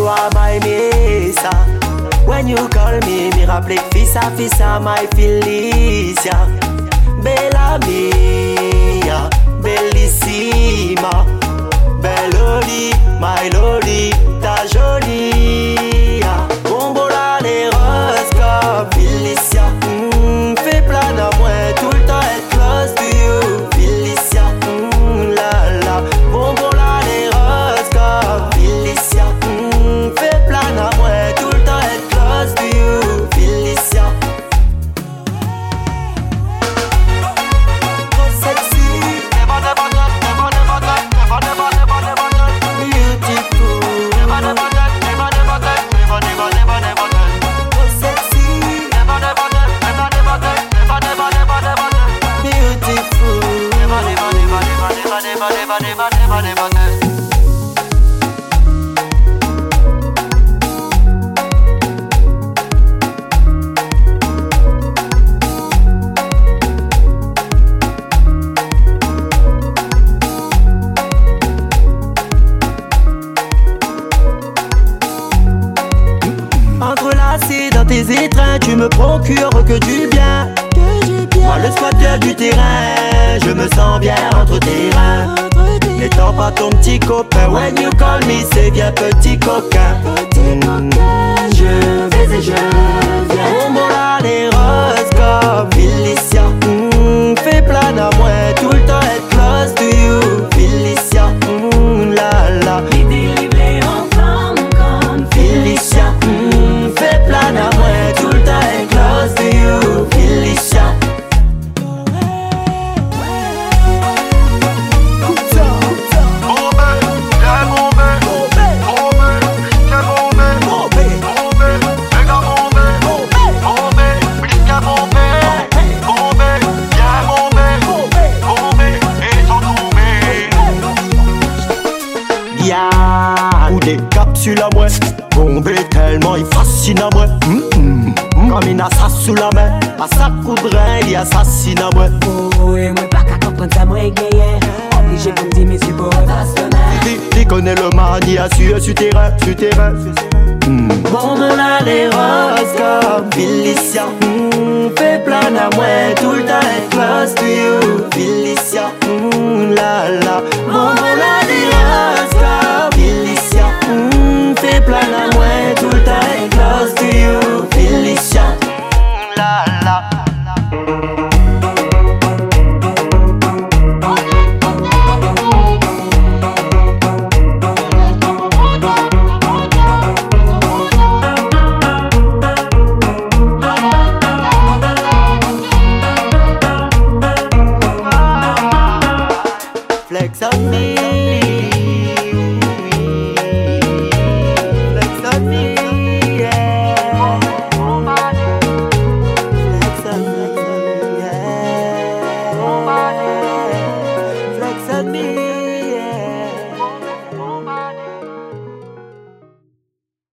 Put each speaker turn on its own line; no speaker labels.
you are my mesa. When you call me, me rappelle fils à my Felicia. Bella me. Étreintes, tu me procures que du bien. Moi le du terrain, je me sens bien entre tes reins. N'étant pas ton petit copain, when you call me, c'est bien petit coquin. Je vais et je Bombé tellement il fascine à moi. Mm, mm. Comme une assasse sous la main. Coup de rein il assassine à moi
et moi pas qu'à comprendre ça, moi gagné. Obligé pour me dire, mais c'est beau,
Qui, qui connaît le mani à su, su terrain, su terrain. Mm. Bon mon a les roses comme Felicia. Mm, Fais plein à moi tout le temps close to you. Felicia, mm, la la me.